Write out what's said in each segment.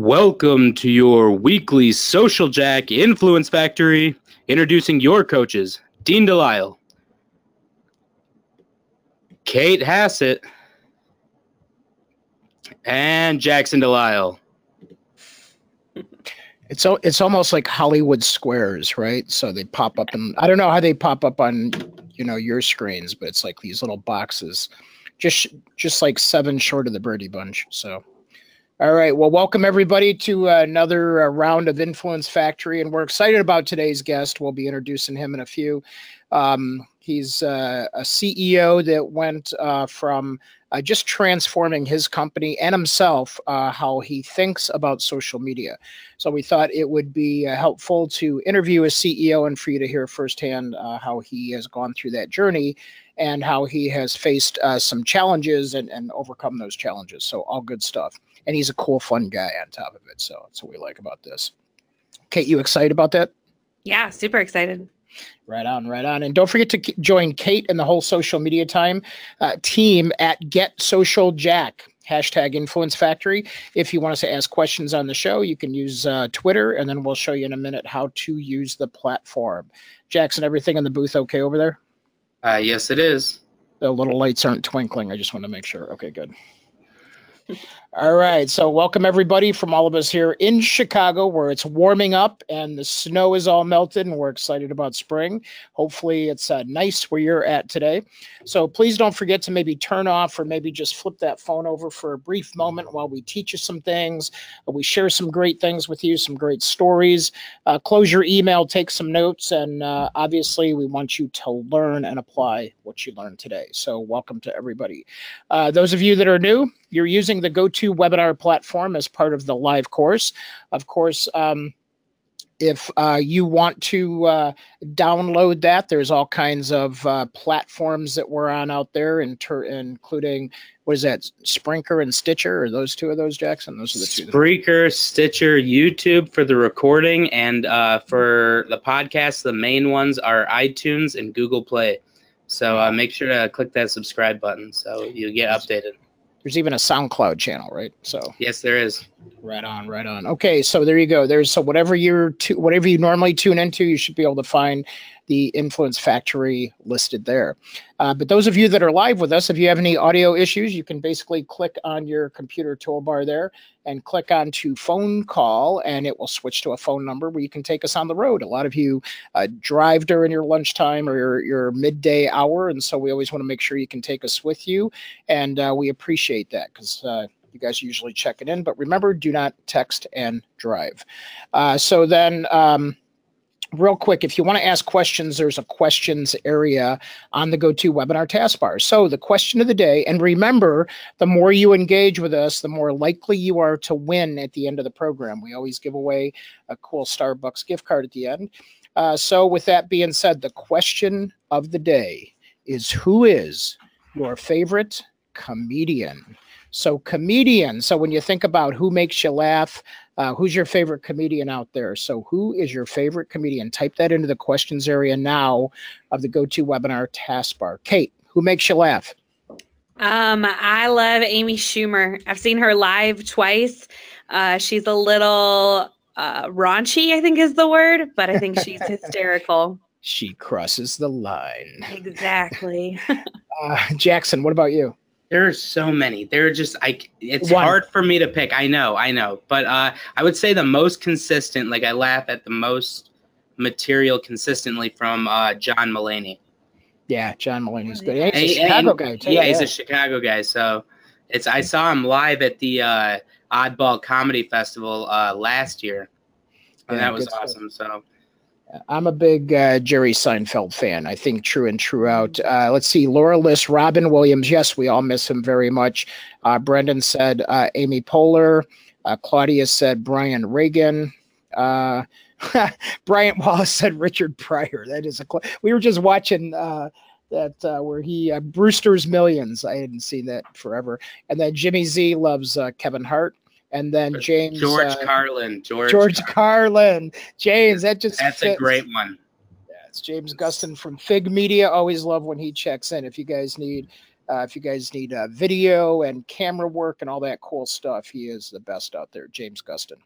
Welcome to your weekly Social Jack Influence Factory. Introducing your coaches, Dean Delisle, Kate Hassett, and Jackson Delisle. It's it's almost like Hollywood squares, right? So they pop up and I don't know how they pop up on you know your screens, but it's like these little boxes, just just like seven short of the Brady Bunch. So, all right, well, welcome everybody to another uh, round of Influence Factory, and we're excited about today's guest. We'll be introducing him in a few. Um, he's uh, a CEO that went uh, from uh, just transforming his company and himself, how he thinks about social media. So we thought it would be helpful to interview a CEO and for you to hear firsthand how he has gone through that journey and how he has faced some challenges and, and overcome those challenges. So all good stuff. And he's a cool, fun guy on top of it. So that's what we like about this. Kate, you excited about that? Yeah, super excited. Right on, right on. And don't forget to k- join Kate and the whole social media time uh, team at Get Social Jack. Hashtag Influence Factory. If you want us to ask questions on the show, you can use uh, Twitter, and then we'll show you in a minute how to use the platform. Jackson, everything in the booth okay over there? Uh, yes, it is. The little lights aren't twinkling. I just want to make sure. Okay, good. All right. So, welcome everybody from all of us here in Chicago, where it's warming up and the snow is all melted, and we're excited about spring. Hopefully, it's uh, nice where you're at today. So, please don't forget to maybe turn off or maybe just flip that phone over for a brief moment while we teach you some things. We share some great things with you, some great stories. Uh, close your email, take some notes, and uh, obviously, we want you to learn and apply what you learned today. So, welcome to everybody. Uh, those of you that are new, you're using the GoTo webinar platform as part of the live course. Of course, um, if uh, you want to uh, download that, there's all kinds of uh, platforms that we're on out there, in ter- including what is that, Sprinker and Stitcher? Or those two of those, Jackson? Those are the two. Spreaker, Stitcher, YouTube for the recording, and uh, for the podcast, the main ones are iTunes and Google Play. So uh, make sure to click that subscribe button so you get updated. There's even a SoundCloud channel, right? So Yes, there is. Right on, right on. Okay, so there you go. There's so whatever you're to, whatever you normally tune into, you should be able to find the Influence Factory listed there. Uh, but those of you that are live with us, if you have any audio issues, you can basically click on your computer toolbar there and click on to phone call, and it will switch to a phone number where you can take us on the road. A lot of you uh, drive during your lunchtime or your, your midday hour, and so we always want to make sure you can take us with you, and uh, we appreciate that because uh, you guys usually check it in. But remember, do not text and drive. Uh, so then. Um, Real quick, if you want to ask questions, there's a questions area on the GoTo webinar taskbar. So, the question of the day, and remember, the more you engage with us, the more likely you are to win at the end of the program. We always give away a cool Starbucks gift card at the end. Uh, so, with that being said, the question of the day is Who is your favorite comedian? So, comedian. So, when you think about who makes you laugh, uh, who's your favorite comedian out there? So, who is your favorite comedian? Type that into the questions area now of the GoTo webinar taskbar. Kate, who makes you laugh? Um, I love Amy Schumer. I've seen her live twice. Uh, she's a little uh, raunchy, I think is the word, but I think she's hysterical. She crosses the line. Exactly. Uh, Jackson, what about you? There are so many. There are just I. It's One. hard for me to pick. I know, I know, but uh, I would say the most consistent. Like I laugh at the most material consistently from uh, John Mulaney. Yeah, John Mulaney's good. He's a And- Chicago and- guy, too. Yeah, he's a Chicago guy. So it's I saw him live at the uh, Oddball Comedy Festival uh, last year, and Yeah, that was good stuff. awesome. So I'm a big uh, Jerry Seinfeld fan. I think true and true out. Uh, let's see, Laura List, Robin Williams. Yes, we all miss him very much. Uh, Brendan said uh, Amy Poehler. Uh, Claudia said Brian Regan. Uh, Bryant Wallace said Richard Pryor. That is a. Cl- we were just watching that uh, where he uh, Brewster's Millions. I hadn't seen that forever. And then Jimmy Z loves uh, Kevin Hart. And then James George uh, Carlin, George, George Car- Carlin. James, that just that's a great one. Yeah, it's James Gustin from Fig Media. Always love when he checks in. If you guys need Uh, if you guys need uh, video and camera work and all that cool stuff, he is the best out there, James Gustin.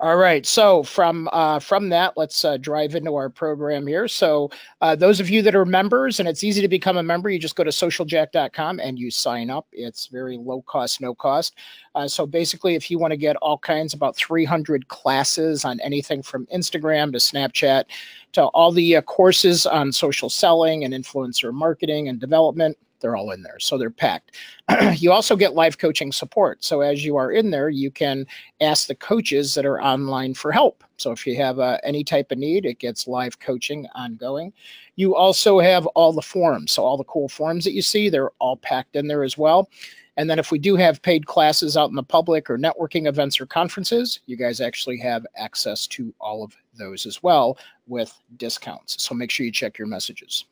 All right. So from uh, from that, let's uh, drive into our program here. So uh, those of you that are members, and it's easy to become a member, you just go to socialjack.com and you sign up. It's very low cost, no cost. Uh, so basically, if you want to get all kinds, about 300 classes on anything from Instagram to Snapchat to all the uh, courses on social selling and influencer marketing and development they're all in there. So they're packed. you also get live coaching support. So as you are in there, you can ask the coaches that are online for help. So if you have uh, any type of need, it gets live coaching ongoing. You also have all the forums. So all the cool forums that you see, they're all packed in there as well. And then if we do have paid classes out in the public or networking events or conferences, you guys actually have access to all of those as well with discounts. So make sure you check your messages.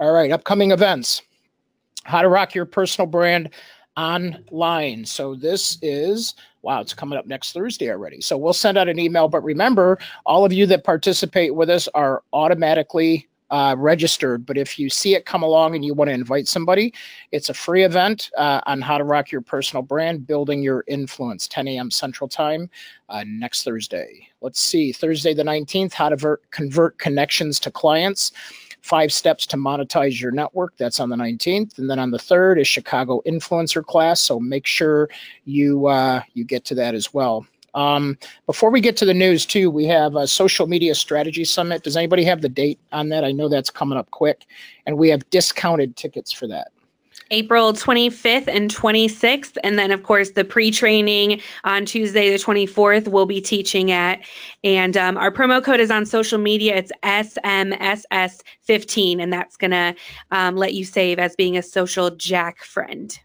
All right, upcoming events how to rock your personal brand online. So this is wow, it's coming up next Thursday already. So we'll send out an email. But remember, all of you that participate with us are automatically uh, registered. But if you see it come along and you want to invite somebody, it's a free event uh, on how to rock your personal brand, building your influence, 10 a.m. Central Time uh, next Thursday. Let's see, Thursday the 19th, how to ver- convert connections to clients five steps to monetize your network. That's on the 19th, and then on the third is Chicago influencer class. So make sure you uh, you get to that as well. Um, before we get to the news, too, we have a social media strategy summit. Does anybody have the date on that? I know that's coming up quick, and we have discounted tickets for that. April 25th and 26th. And then, of course, the pre training on Tuesday, the 24th, we'll be teaching at. And um, our promo code is on social media. It's SMSS15, and that's going to um, let you save as being a social jack friend.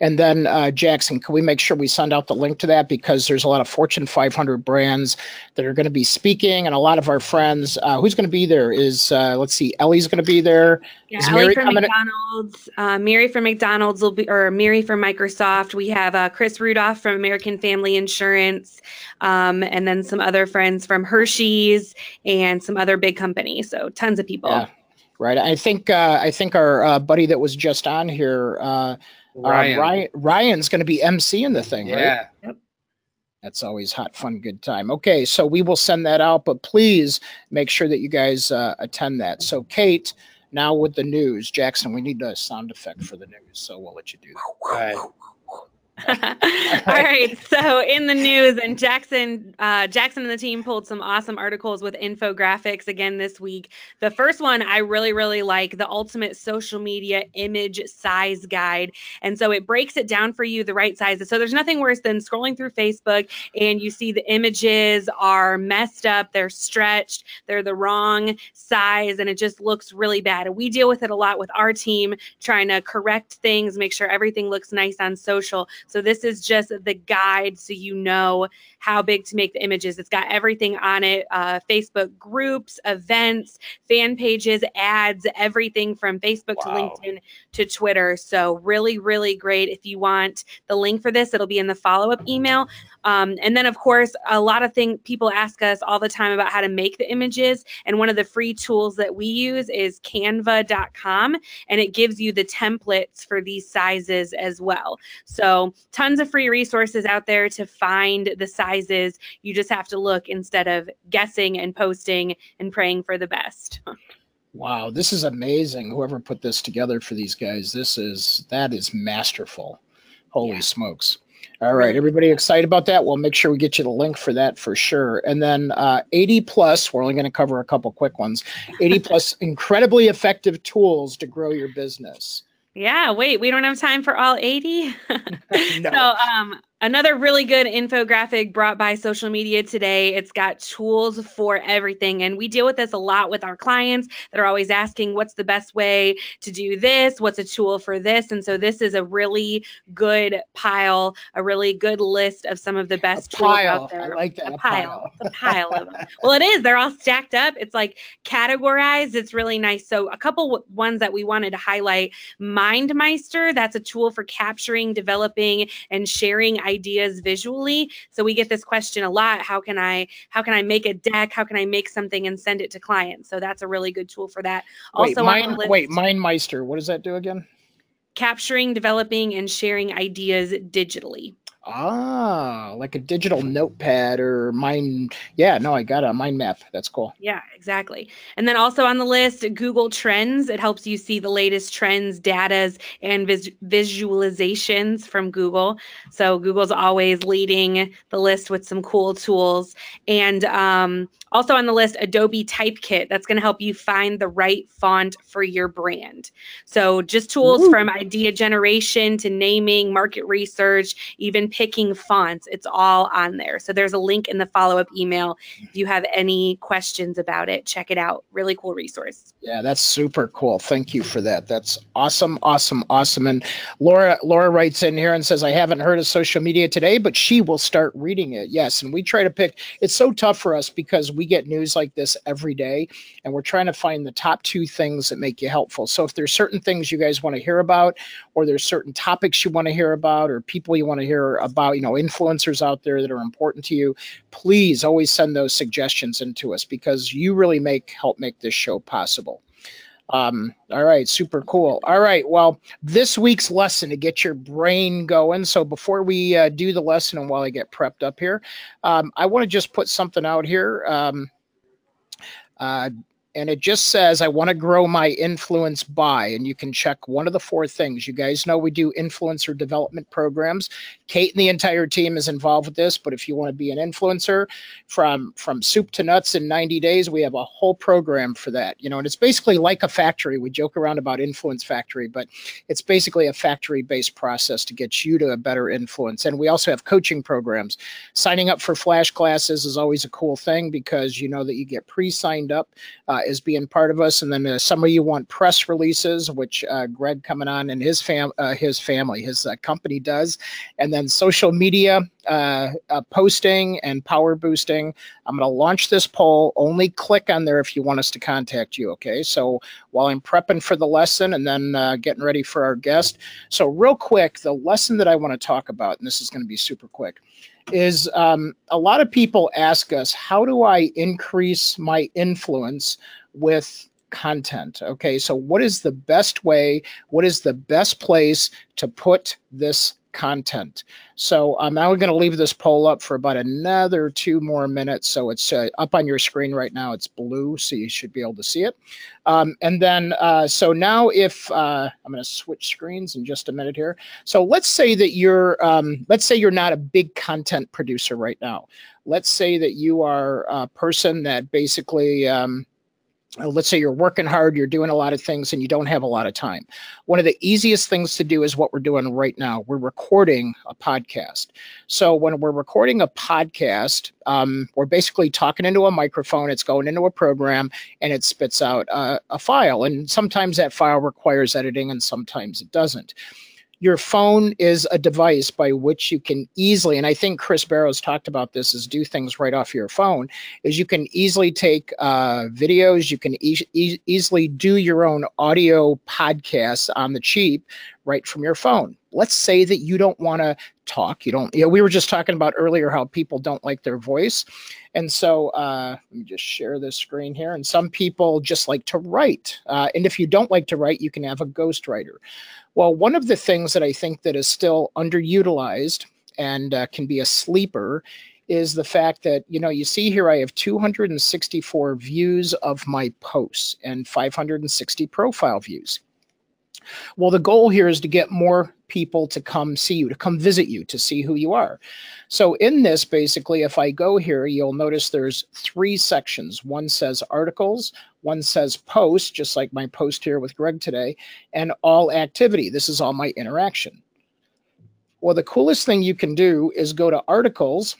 And then uh, Jackson, can we make sure we send out the link to that because there's a lot of Fortune 500 brands that are going to be speaking, and a lot of our friends. Uh, who's going to be there? Is uh, let's see, Ellie's going to be there. Yeah, Is Ellie from McDonald's, uh, Mary from McDonald's will be, or Mary from Microsoft. We have uh, Chris Rudolph from American Family Insurance, um, and then some other friends from Hershey's and some other big companies. So tons of people. Yeah, right. I think uh, I think our buddy that was just on here Ryan. Uh, Ryan Ryan's going to be MC in the thing, yeah. right? Yep. That's always hot, fun, good time. Okay, so we will send that out, but please make sure that you guys uh, attend that. So, Kate, now with the news, Jackson, we need a sound effect for the news, so we'll let you do that. All right. So in the news, and Jackson, uh, Jackson and the team pulled some awesome articles with infographics again this week. The first one I really, really like the ultimate social media image size guide. And so it breaks it down for you the right sizes. So there's nothing worse than scrolling through Facebook and you see the images are messed up, they're stretched, they're the wrong size, and it just looks really bad. And we deal with it a lot with our team, trying to correct things, make sure everything looks nice on social. So this is just the guide so you know how big to make the images. It's got everything on it uh, Facebook groups, events, fan pages, ads, everything from Facebook wow. to LinkedIn to Twitter. So, really, really great. If you want the link for this, it'll be in the follow up email. Um, and then, of course, a lot of things people ask us all the time about how to make the images. And one of the free tools that we use is canva.com, and it gives you the templates for these sizes as well. So, tons of free resources out there to find the sizes. You just have to look instead of guessing and posting and praying for the best. Wow, this is amazing. Whoever put this together for these guys, this is that is masterful. Holy yeah. smokes. All right, everybody excited about that? We'll make sure we get you the link for that for sure. And then uh, 80 plus, we're only going to cover a couple quick ones. 80 plus incredibly effective tools to grow your business. Yeah, wait, we don't have time for all 80. no. So, um, Another really good infographic brought by social media today. It's got tools for everything. And we deal with this a lot with our clients that are always asking, what's the best way to do this? What's a tool for this? And so this is a really good pile, a really good list of some of the best tools out there. I like that. A, a pile. pile. a pile of them. Well, it is. They're all stacked up. It's like categorized. It's really nice. So a couple ones that we wanted to highlight. MindMeister, that's a tool for capturing, developing, and sharing ideas visually. So we get this question a lot, how can I how can I make a deck? How can I make something and send it to clients? So that's a really good tool for that. Also wait, mind, wait MindMeister, what does that do again? capturing, developing, and sharing ideas digitally. Ah, like a digital notepad or mind. Yeah, no, I got a mind map. That's cool. Yeah, exactly. And then also on the list, Google Trends. It helps you see the latest trends, datas, and vis- visualizations from Google. So Google's always leading the list with some cool tools. And um, also on the list, Adobe Typekit. That's going to help you find the right font for your brand. So just tools Ooh. from idea generation to naming, market research, even picking fonts. It's all on there. So there's a link in the follow up email. If you have any questions about it, check it out. Really cool resource. Yeah, that's super cool. Thank you for that. That's awesome, awesome, awesome. And Laura Laura writes in here and says, I haven't heard of social media today, but she will start reading it. Yes. And we try to pick it's so tough for us because we get news like this every day and we're trying to find the top two things that make you helpful so if there's certain things you guys want to hear about or there's certain topics you want to hear about or people you want to hear about you know influencers out there that are important to you please always send those suggestions into us because you really make help make this show possible um, all right, super cool. All right, well, this week's lesson to get your brain going. So before we uh, do the lesson and while I get prepped up here, um, I want to just put something out here. Um, uh, and it just says I want to grow my influence by, and you can check one of the four things. You guys know we do influencer development programs. Kate and the entire team is involved with this, but if you want to be an influencer from from soup to nuts in 90 days, we have a whole program for that. You know, and it's basically like a factory. We joke around about influence factory, but it's basically a factory-based process to get you to a better influence. And we also have coaching programs. Signing up for flash classes is always a cool thing because you know that you get pre-signed up. Uh, uh, is being part of us. And then uh, some of you want press releases, which uh, Greg coming on and his fam uh, his family, his uh, company does, and then social media uh, posting and power boosting. I'm going to launch this poll. Only click on there if you want us to contact you. Okay. So while I'm prepping for the lesson and then getting ready for our guest, so real quick, the lesson that I want to talk about, and this is going to be super quick is um, a lot of people ask us, how do I increase my influence with content? Okay, so what is the best way? What is the best place to put this content. So I'm now going to leave this poll up for about another two more minutes. So it's uh, up on your screen right now. It's blue, so you should be able to see it. Um, and then, uh, so now if uh, I'm going to switch screens in just a minute here. So let's say that you're, um, let's say you're not a big content producer right now. Let's say that you are a person that basically um, let's say you're working hard, you're doing a lot of things, and you don't have a lot of time. One of the easiest things to do is what we're doing right now. We're recording a podcast. So when we're recording a podcast, um, we're basically talking into a microphone, it's going into a program, and it spits out a, a file. And sometimes that file requires editing, and sometimes it doesn't your phone is a device by which you can easily and i think chris barrows talked about this is do things right off your phone is you can easily take uh, videos you can e- e- easily do your own audio podcasts on the cheap right from your phone let's say that you don't want to talk you don't you know we were just talking about earlier how people don't like their voice. And so uh, let me just share this screen here. And some people just like to write uh, and if you don't like to write you can have a ghostwriter. Well, one of the things that I think that is still underutilized and uh, can be a sleeper is the fact that you know you see here I have 264 views of my posts and 560 profile views. Well, the goal here is to get more people to come see you, to come visit you, to see who you are. So, in this, basically, if I go here, you'll notice there's three sections. One says articles, one says post, just like my post here with Greg today, and all activity. This is all my interaction. Well, the coolest thing you can do is go to articles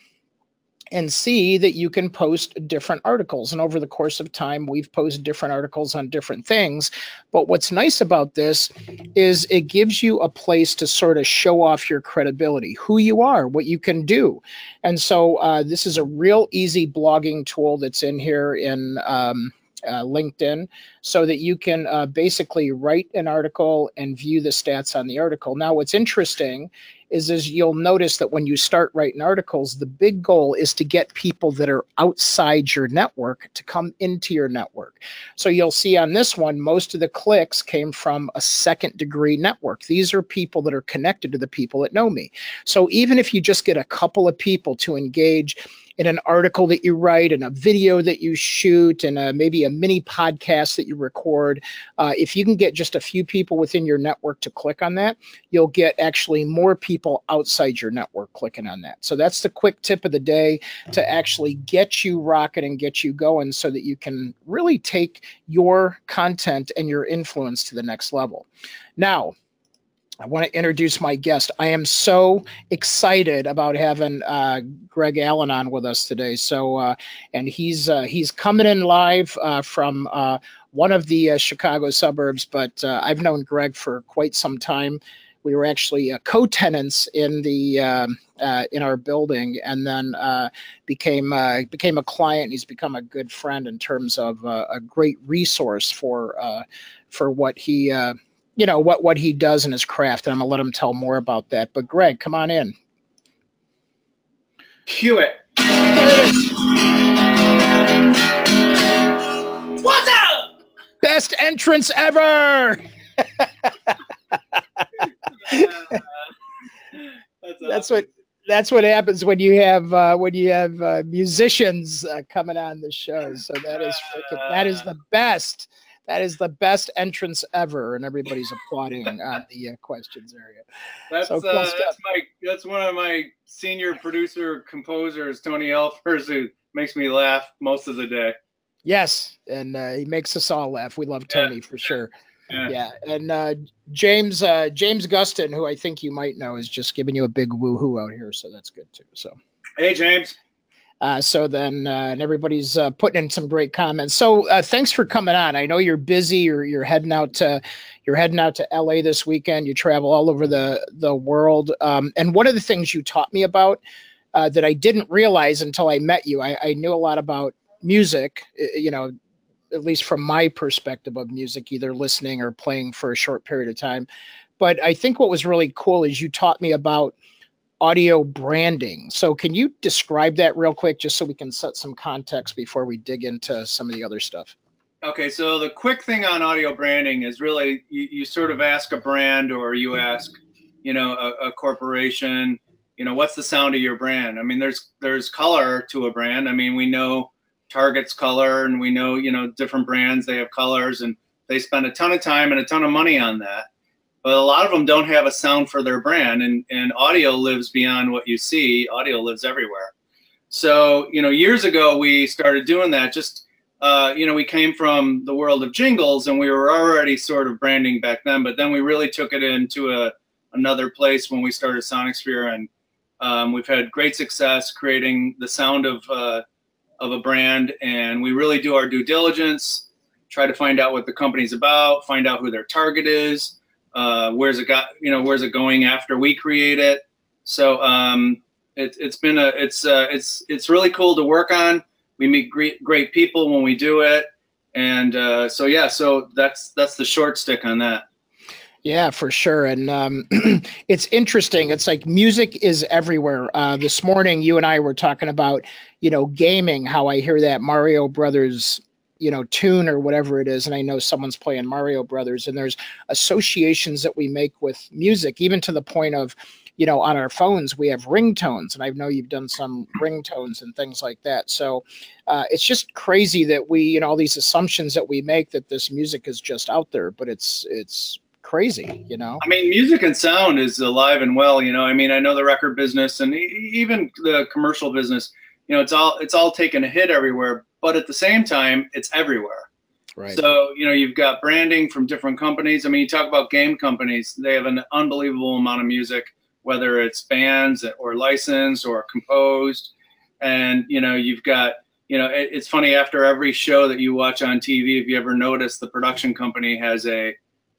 and see that you can post different articles. And over the course of time, we've posted different articles on different things. But what's nice about this is it gives you a place to sort of show off your credibility, who you are, what you can do. And so uh, this is a real easy blogging tool that's in here in. Um, uh, LinkedIn, so that you can uh, basically write an article and view the stats on the article. Now, what's interesting is is you'll notice that when you start writing articles, the big goal is to get people that are outside your network to come into your network. So you'll see on this one, most of the clicks came from a second degree network. These are people that are connected to the people that know me. So even if you just get a couple of people to engage in an article that you write and a video that you shoot and a, maybe a mini podcast that you record uh, if you can get just a few people within your network to click on that you'll get actually more people outside your network clicking on that. So that's the quick tip of the day to actually get you rocking and get you going so that you can really take your content and your influence to the next level. Now I want to introduce my guest. I am so excited about having uh, Greg Allen on with us today. So, uh, and he's uh, he's coming in live uh, from uh, one of the uh, Chicago suburbs. But I've known Greg for quite some time. We were actually co-tenants in the um, in our building, and then became became a client. He's become a good friend in terms of a great resource for for what he you know what what he does in his craft, and I'm gonna let him tell more about that. But Greg, come on in. Cue it. What's up? Best entrance ever. that's, that's what that's what happens when you have uh, when you have uh, musicians uh, coming on the show. So that is freaking, that is the best that is the best entrance ever, and everybody's applauding at the uh, questions area. That's so cool uh, that's my that's one of my senior producer composers, Tony Elfers, who makes me laugh most of the day. Yes, and uh, he makes us all laugh. We love Tony yeah. for sure. Yeah. yeah. and uh, James uh, James Gustin, who I think you might know, is just giving you a big woohoo out here, so that's good too. So, hey, James. Uh, so then, uh, and everybody's uh, putting in some great comments. So uh, thanks for coming on. I know you're busy. You're you're heading out to you're heading out to LA this weekend. You travel all over the the world. Um, and one of the things you taught me about uh, that I didn't realize until I met you, I, I knew a lot about music. You know, at least from my perspective of music, either listening or playing for a short period of time. But I think what was really cool is you taught me about audio branding. So, can you describe that real quick, just so we can set some context before we dig into some of the other stuff? Okay, so the quick thing on audio branding is really you, you sort of ask a brand or you ask, you know, a, a, corporation, you know, what's the sound of your brand? I mean, there's there's color to a brand. I mean, we know Target's color, and we know you know different brands they have colors, and they spend a ton of time and a ton of money on that but a lot of them don't have a sound for their brand and, and audio lives beyond what you see. Audio lives everywhere. So you know years ago we started doing that. Just uh, you know we came from the world of jingles and we were already sort of branding back then but then we really took it into a another place when we started sonic sphere and um, we've had great success creating the sound of uh, of a brand and we really do our due diligence try to find out what the company's about find out who their target is uh, where's it got you know where's it going after we create it so um, it, it's been a it's uh, it's it's really cool to work on we meet great great people when we do it and uh, so yeah so that's that's the short stick on that yeah, for sure. And um, it's interesting. It's like music is everywhere. Uh, this morning, you and I were talking about, you know, gaming, how I hear that Mario Brothers you know tune or whatever it is and i know someone's playing mario brothers and there's associations that we make with music even to the point of you know on our phones we have ringtones and i know you've done some ringtones and things like that. So uh, it's just crazy that we you know all these assumptions that we make that this music is just out there but it's it's crazy you know? I mean music and sound is alive and well you know? I mean i know the record business and even the commercial business you know it's all it's all taken a hit everywhere but at the same time it's everywhere. Right. So you know you've got branding from different companies. I mean you talk about game companies they have an unbelievable amount of music whether it's bands or licensed or composed. And you know you've got you know it, it's funny after every show that you watch on tv if you ever notice the production company has a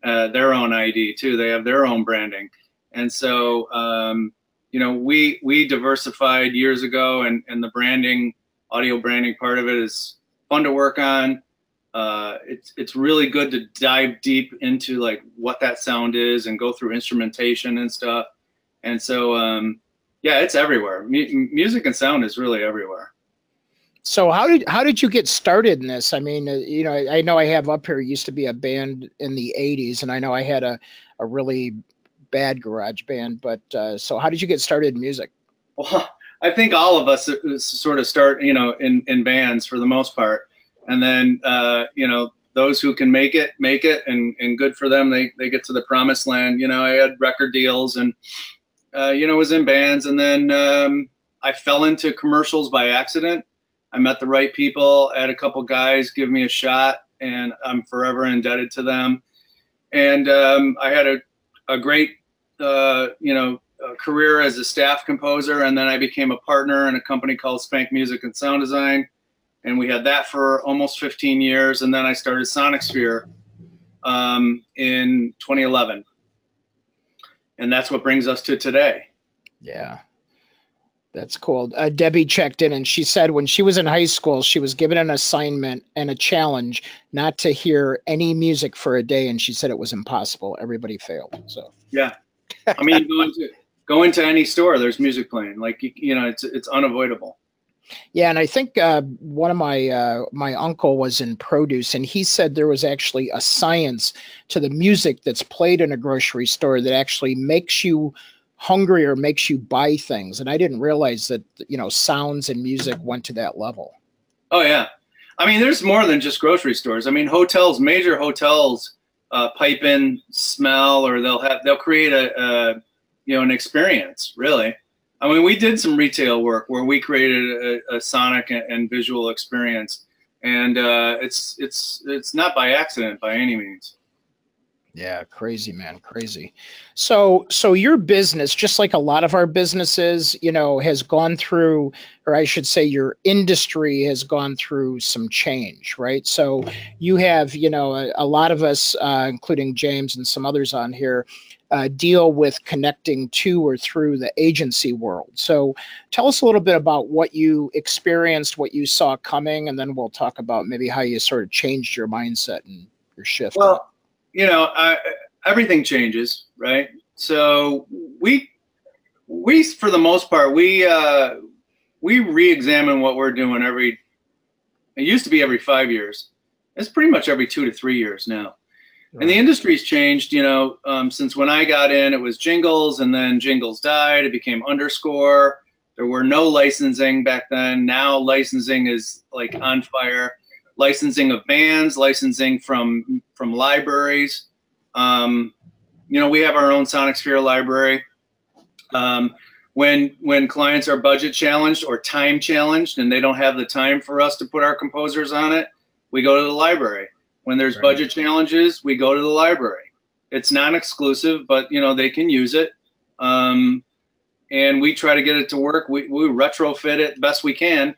uh, their own id too. They have their own branding. And so um, you know, we we diversified years ago, and and the branding, audio branding part of it is fun to work on. uh, it's it's really good to dive deep into like what that sound is and go through instrumentation and stuff. And so, um, yeah, it's everywhere. M- music and sound is really everywhere. So how did how did you get started in this? I mean, uh, you know, I, I, know I have up here used to be a band in the '80s, and I know I had a a really bad garage band. But uh, so how did you get started in music? Well, I think all of us uh, sort of start, you know, in in bands for the most part and then uh, you know those who can make it make it and, and good for them they, they get to the promised land you know i had record deals and uh, you know was in bands and then um, i fell into commercials by accident i met the right people I had a couple guys give me a shot and i'm forever indebted to them and um, i had a, a great uh, you know career as a staff composer and then i became a partner in a company called spank music and sound design and we had that for almost 15 years. And then I started Sonic Sphere um, in 2011, and that's what brings us to today. Yeah. That's cool. Uh, Debbie checked in and she said when she was in high school, she was given an assignment and a challenge not to hear any music for a day. And she said it was impossible. Everybody failed. So, yeah. I mean, go into, go into any store, there's music playing. Like, you, you know, it's, it's unavoidable. Yeah, and I think uh, one of my uh, my uncle was in produce, and he said there was actually a science to the music that's played in a grocery store that actually makes you hungry or makes you buy things. And I didn't realize that you know sounds and music went to that level. Oh yeah, I mean, there's more than just grocery stores. I mean, hotels, major hotels, uh, pipe in smell, or they'll have they'll create a, a you know an experience really I mean, we did some retail work where we created a, a sonic and, visual experience, and uh, it's it's it's not by accident by any means. Yeah, crazy man, crazy. So so your business, just like a lot of our businesses, you know, has gone through, or I should say, your industry has gone through some change, right? So you have, you know, a, a lot of us, uh, including James and some others on here, uh, deal with connecting to or through the agency world. So tell us a little bit about what you experienced, what you saw coming, and then we'll talk about maybe how you sort of changed your mindset and your shift. Well, you know, I, everything changes, right? So we we for the most part we uh, we re-examine what we're doing every. It used to be every five years. It's pretty much every two to three years now. And the industry's changed, you know, um, since when I got in, it was Jingles, and then Jingles died. It became Underscore. There were no licensing back then. Now licensing is like on fire. Licensing of bands, licensing from from libraries. Um, you know, we have our own Sonic Sphere library. Um, when when clients are budget challenged or time challenged, and they don't have the time for us to put our composers on it, we go to the library when there's right. budget challenges, we go to the library. It's non-exclusive, but you know they can use it, um, and we try to get it to work. We, we retrofit it best we can,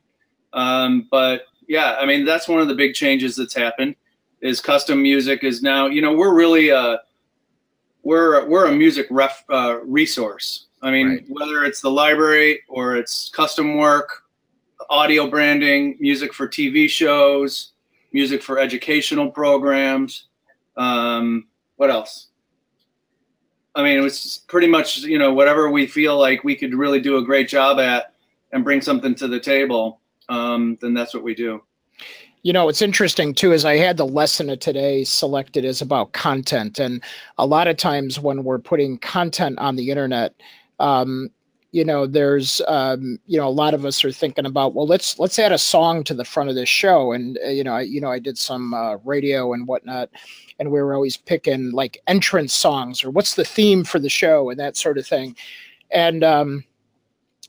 um, but yeah, I mean that's one of the big changes that's happened. Is custom music is now you know we're really a we're we're a music ref uh, resource. I mean right. whether it's the library or it's custom work, audio branding, music for TV shows music for educational programs. Um, what else? I mean, it was pretty much you know whatever we feel like we could really do a great job at and bring something to the table. Um, then that's what we do. You know, what's interesting too is I had the lesson of today selected as about content, and a lot of times when we're putting content on the internet, um, you know there's um, you know a lot of us are thinking about well let's let's add a song to the front of this show and uh, you know I, you know I did some uh, radio and whatnot and we were always picking like entrance songs or what's the theme for the show and that sort of thing and um,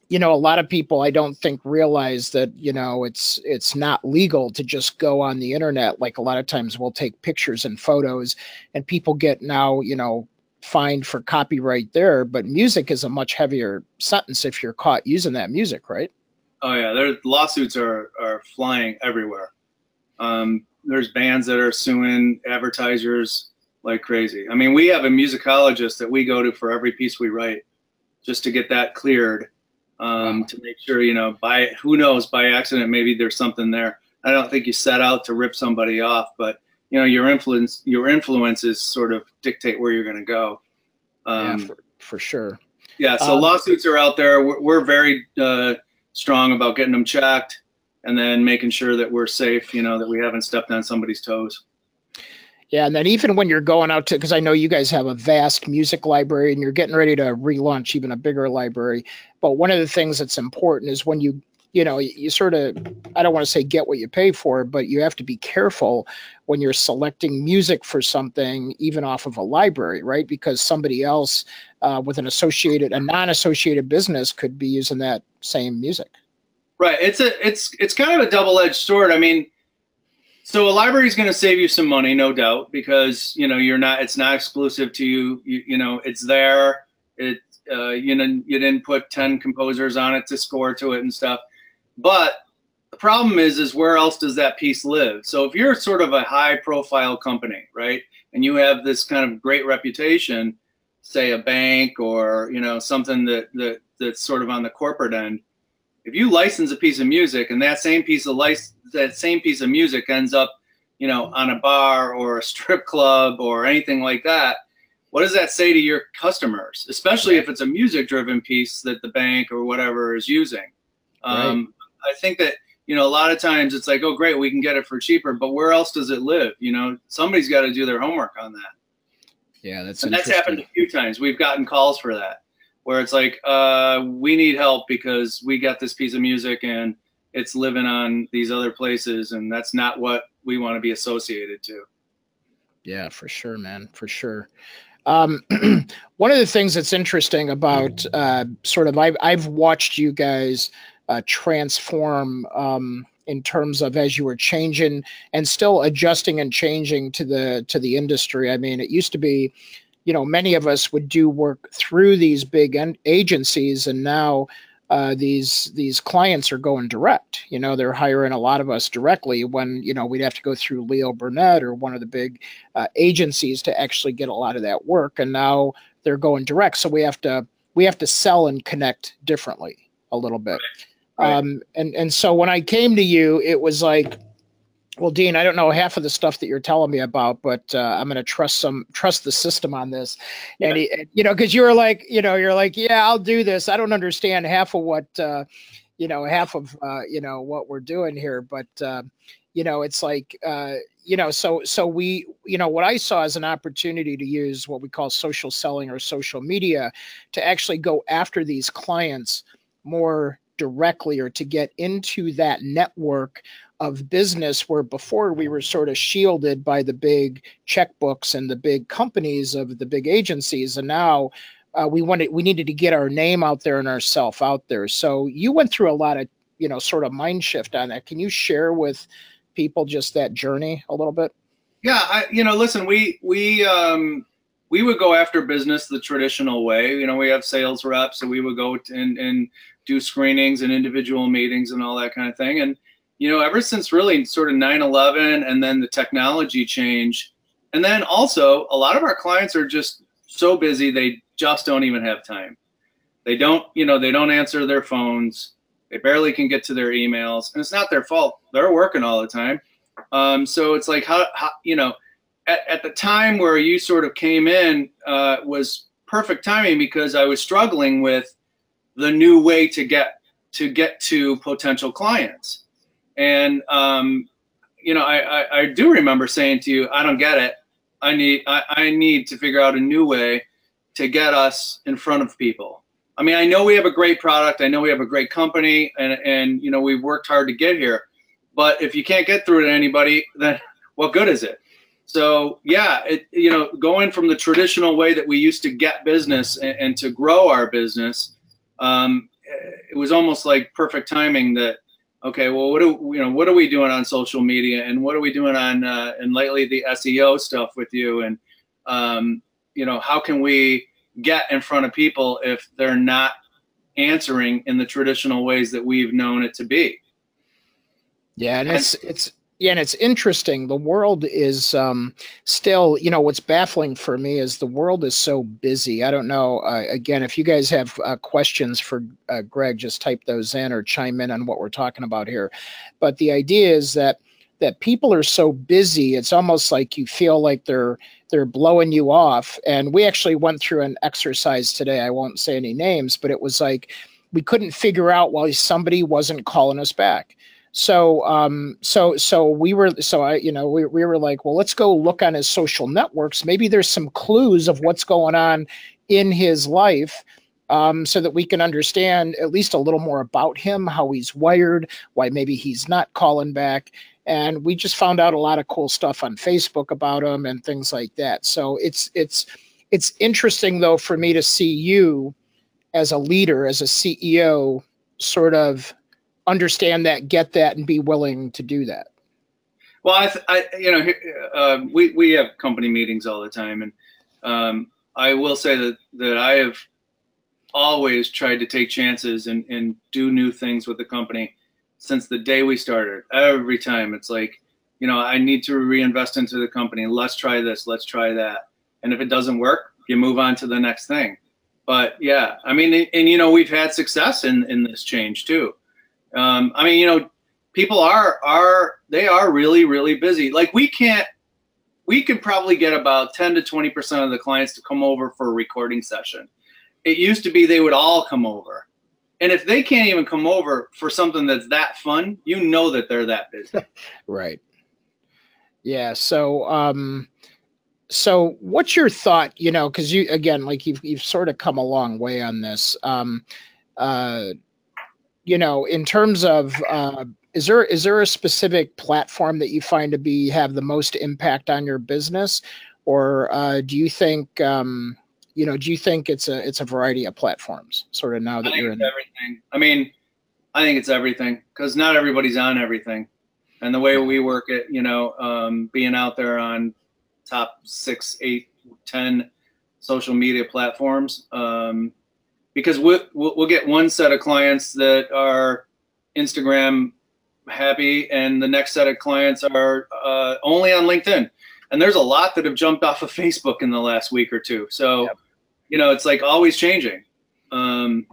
you know a lot of people I don't think realize that you know it's it's not legal to just go on the internet like a lot of times we'll take pictures and photos and people get now you know fined for copyright there, but music is a much heavier sentence if you're caught using that music, right? Oh yeah, their lawsuits are are flying everywhere. Um, there's bands that are suing advertisers like crazy. I mean, we have a musicologist that we go to for every piece we write, just to get that cleared, um, wow. to make sure you know by who knows by accident maybe there's something there. I don't think you set out to rip somebody off, but you know your influence your influences sort of dictate where you're going to go. Um, yeah, for, for, sure. Yeah, so um, lawsuits are out there. We're, we're very uh, strong about getting them checked and then making sure that we're safe. You know that we haven't stepped on somebody's toes. Yeah, and then even when you're going out to, because I know you guys have a vast music library and you're getting ready to relaunch even a bigger library. But one of the things that's important is when you, you know, you sort of, I don't want to say get what you pay for, but you have to be careful when you're selecting music for something, even off of a library, right? Because somebody else uh, with an associated, a non-associated business could be using that same music. Right. It's a, it's, it's kind of a double-edged sword. I mean so a library is going to save you some money, no doubt, because you know you're not. It's not exclusive to you. You, you know, it's there. It uh, you know you didn't put ten composers on it to score to it and stuff. But the problem is, is where else does that piece live? So if you're sort of a high-profile company, right, and you have this kind of great reputation, say a bank or you know something that that that's sort of on the corporate end if you license a piece of music and that same piece of license that same piece of music ends up you know on a bar or a strip club or anything like that what does that say to your customers? Especially if it's a music driven piece that the bank or whatever is using. Um, right. i think that you know a lot of times it's like oh great we can get it for cheaper but where else does it live? You know somebody's got to do their homework on that. Yeah that's and that's happened a few times. We've gotten calls for that where it's like, uh, we need help because we got this piece of music and it's living on these other places, and that's not what we want to be associated to. Yeah, for sure, man, for sure. Um, one of the things that's interesting about uh, sort of I've I've watched you guys uh, transform um, in terms of as you were changing and still adjusting and changing to the to the industry. I mean, it used to be you know, many of us would do work through these big en- agencies, and now uh, these these clients are going direct. You know, they're hiring a lot of us directly when you know we'd have to go through Leo Burnett or one of the big uh, agencies to actually get a lot of that work, and now they're going direct. So we have to we have to sell and connect differently a little bit. Right. Um, and and so when I came to you, it was like well, Dean, I don't know half of the stuff that you're telling me about, but uh, I'm going to trust some trust the system on this. Yeah. And he, you know, because you were like, you know, you're like, yeah, I'll do this. I don't understand half of what, uh, you know, half of uh, you know what we're doing here, but uh, you know, it's like, uh, you know, so so we, you know, what I saw as an opportunity to use what we call social selling or social media to actually go after these clients more directly or to get into that network of business where before we were sort of shielded by the big checkbooks and the big companies of the big agencies. And now uh, we wanted we needed to get our name out there and ourself out there. So you went through a lot of you know sort of mind shift on that. Can you share with people just that journey a little bit? Yeah I, you know listen we we um we would go after business the traditional way. You know we have sales reps so we would go and and do screenings and individual meetings and all that kind of thing. And you know, ever since really sort of 9 11 and then the technology change. And then also, a lot of our clients are just so busy, they just don't even have time. They don't, you know, they don't answer their phones. They barely can get to their emails. And it's not their fault. They're working all the time. Um, so it's like, how, how you know, at, at, the time where you sort of came in uh, was perfect timing because I was struggling with the new way to get to get to potential clients and um, you know, I, I, I do remember saying to you, I don't get it. I need I, I need to figure out a new way to get us in front of people. I mean, I know we have a great product. I know we have a great company, and and you know we've worked hard to get here. But if you can't get through to anybody, then what good is it? So yeah, it you know going from the traditional way that we used to get business and, and to grow our business, um, it was almost like perfect timing that okay, well, what do you know? What are we doing on social media, and what are we doing on uh, and lately the SEO stuff with you, and um, you know, how can we get in front of people if they're not answering in the traditional ways that we've known it to be? Yeah, and it's it's Yeah, and it's interesting. The world is um, still, you know, what's baffling for me is the world is so busy. I don't know. Uh, again, if you guys have uh, questions for uh, Greg, just type those in or chime in on what we're talking about here. But the idea is that that people are so busy, it's almost like you feel like they're they're blowing you off. And we actually went through an exercise today. I won't say any names, but it was like we couldn't figure out why somebody wasn't calling us back so um so so we were so i you know we, we were like well let's go look on his social networks. Maybe there's some clues of what's going on in his life um, so that we can understand at least a little more about him how he's wired why maybe he's not calling back. And we just found out a lot of cool stuff on facebook about him and things like that. So it's it's it's interesting though for me to see you as a leader as a ceo sort of understand that, get that, and be willing to do that? Well, I, th- I you know, uh, we we have company meetings all the time, and um, I will say that that I have always tried to take chances and and do new things with the company since the day we started. Every time it's like, you know, I need to reinvest into the company. Let's try this. Let's try that. And if it doesn't work, you move on to the next thing. But yeah, I mean, and, and you know, we've had success in in this change too. Um, I mean, you know, people are are they are really really busy. Like we can't. We can probably get about 10 to 20 percent of the clients to come over for a recording session. It used to be they would all come over. And if they can't even come over for something that's that fun, you know that they're that busy. right. Yeah. So, um, so what's your thought? You know, because you again, like you've you've sort of come a long way on this. Um, uh, you know, in terms of uh, is there is there a specific platform that you find to be have the most impact on your business, or uh, do you think um, you know do you think it's a it's a variety of platforms? Sort of now that you're in everything. I mean, I think it's everything because not everybody's on everything, and the way we work it, you know, um, being out there on top six, eight, ten social media platforms. Um, because we'll, we'll get one set of clients that are Instagram happy, and the next set of clients are uh, only on LinkedIn. And there's a lot that have jumped off of Facebook in the last week or two. So, yep. you know, it's like always changing. Um,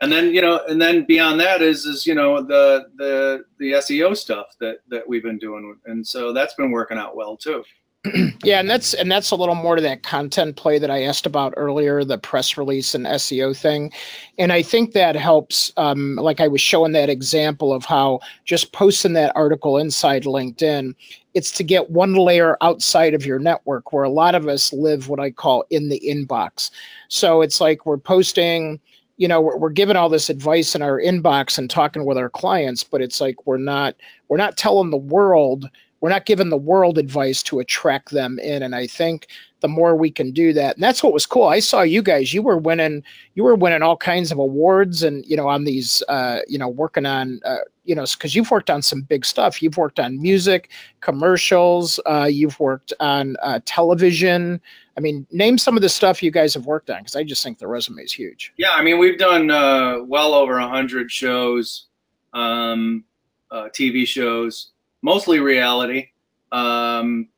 and then you know, and then beyond that is is you know the the the SEO stuff that that we've been doing, and so that's been working out well too. yeah, and that's and that's a little more to that content play that I asked about earlier, the press release and SEO thing, and I think that helps. Um, like I was showing that example of how just posting that article inside LinkedIn, it's to get one layer outside of your network, where a lot of us live what I call in the inbox. So it's like we're posting you know we're, we're giving all this advice in our inbox and talking with our clients but it's like we're not we're not telling the world we're not giving the world advice to attract them in. And i think the more we can do that and that's what was cool. I saw you guys you were winning you were winning all kinds of awards and you know on these uh, you know working on uh, you know because you've worked on some big stuff. You've worked on music commercials uh, you've worked on uh, television. I mean name some of the stuff you guys have worked on because i just think the resume is huge. Yeah i mean we've done uh, well over a 100 shows um, uh, tv shows mostly reality. Um,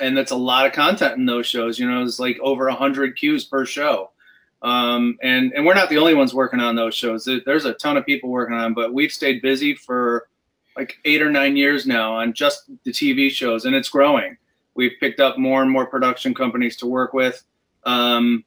and that's a lot of content in those shows. You know, it's like over a hundred cues per show. Um, and and we're not the only ones working on those shows. There's a ton of people working on, but we've stayed busy for like eight or nine years now on just the TV shows, and it's growing. We've picked up more and more production companies to work with. Um,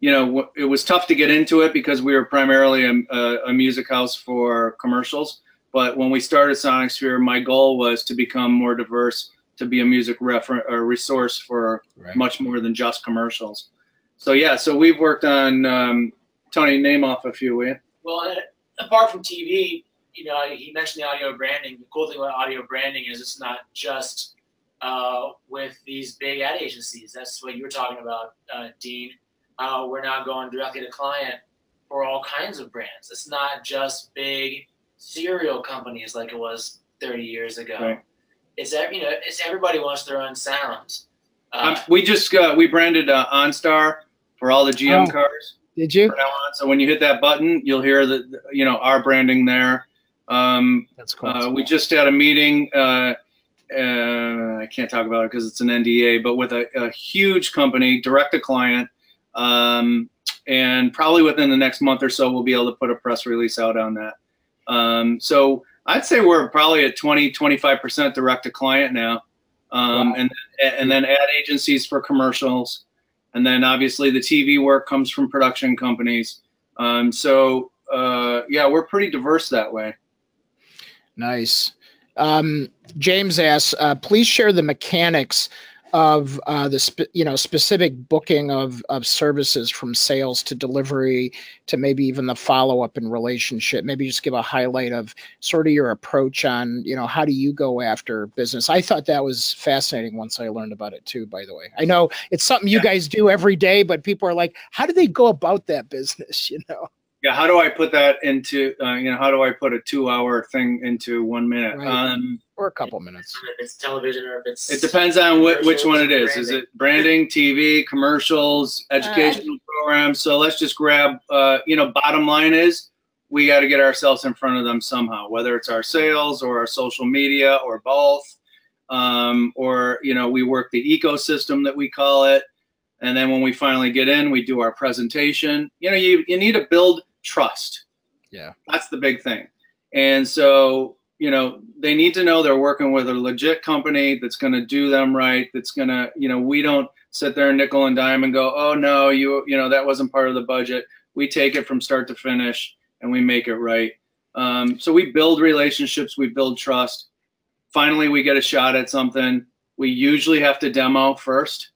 you know, it was tough to get into it because we were primarily a, a music house for commercials. But when we started Sonic Sphere, my goal was to become more diverse, to be a music reference or resource for right. much more than just commercials. So yeah, so we've worked on um, Tony. Name off a few, will you? Well, uh, apart from TV, you know, he mentioned the audio branding. The cool thing about audio branding is it's not just uh, with these big ad agencies. That's what you were talking about, uh, Dean. Uh, we're now going directly to client for all kinds of brands. It's not just big cereal companies like it was 30 years ago. Right. It's you know, it's everybody wants their own sounds. Uh, um, we just uh, we branded uh, OnStar for all the GM oh, cars. Did you? So when you hit that button, you'll hear the you know our branding there. Um, That's cool. Uh, we just had a meeting uh, uh, I can't talk about it because it's an NDA, but with a, a huge company, direct to client. Um, and probably within the next month or so, we'll be able to put a press release out on that. Um, so I'd say we're probably at 20, 25% direct to client now. Um, wow. and, and then ad agencies for commercials. And then obviously the TV work comes from production companies. Um, so uh, yeah, we're pretty diverse that way. Nice. Um, James asks, uh, please share the mechanics of uh, the spe- you know specific booking of of services from sales to delivery to maybe even the follow up and relationship. Maybe just give a highlight of sort of your approach on you know how do you go after business. I thought that was fascinating once I learned about it too. By the way, I know it's something you yeah. guys do every day, but people are like, how do they go about that business? You know yeah how do i put that into uh, you know how do i put a two hour thing into one minute? Right. um, or a couple minutes. If it's television or if it's it depends on wh- which one it is. Branding. is it branding tv commercials educational uh, programs? So let's just grab uh, you know bottom line is we got to get ourselves in front of them somehow whether it's our sales or our social media or both. Um, or you know we work the ecosystem that we call it. And then when we finally get in we do our presentation. You know you, you need to build trust. Yeah. That's the big thing. And so, you know, they need to know they're working with a legit company that's going to do them right. That's going to, you know, we don't sit there and nickel and dime and go, oh, no, you, you know, that wasn't part of the budget. We take it from start to finish and we make it right. Um, so we build relationships, we build trust. Finally, we get a shot at something. We usually have to demo first,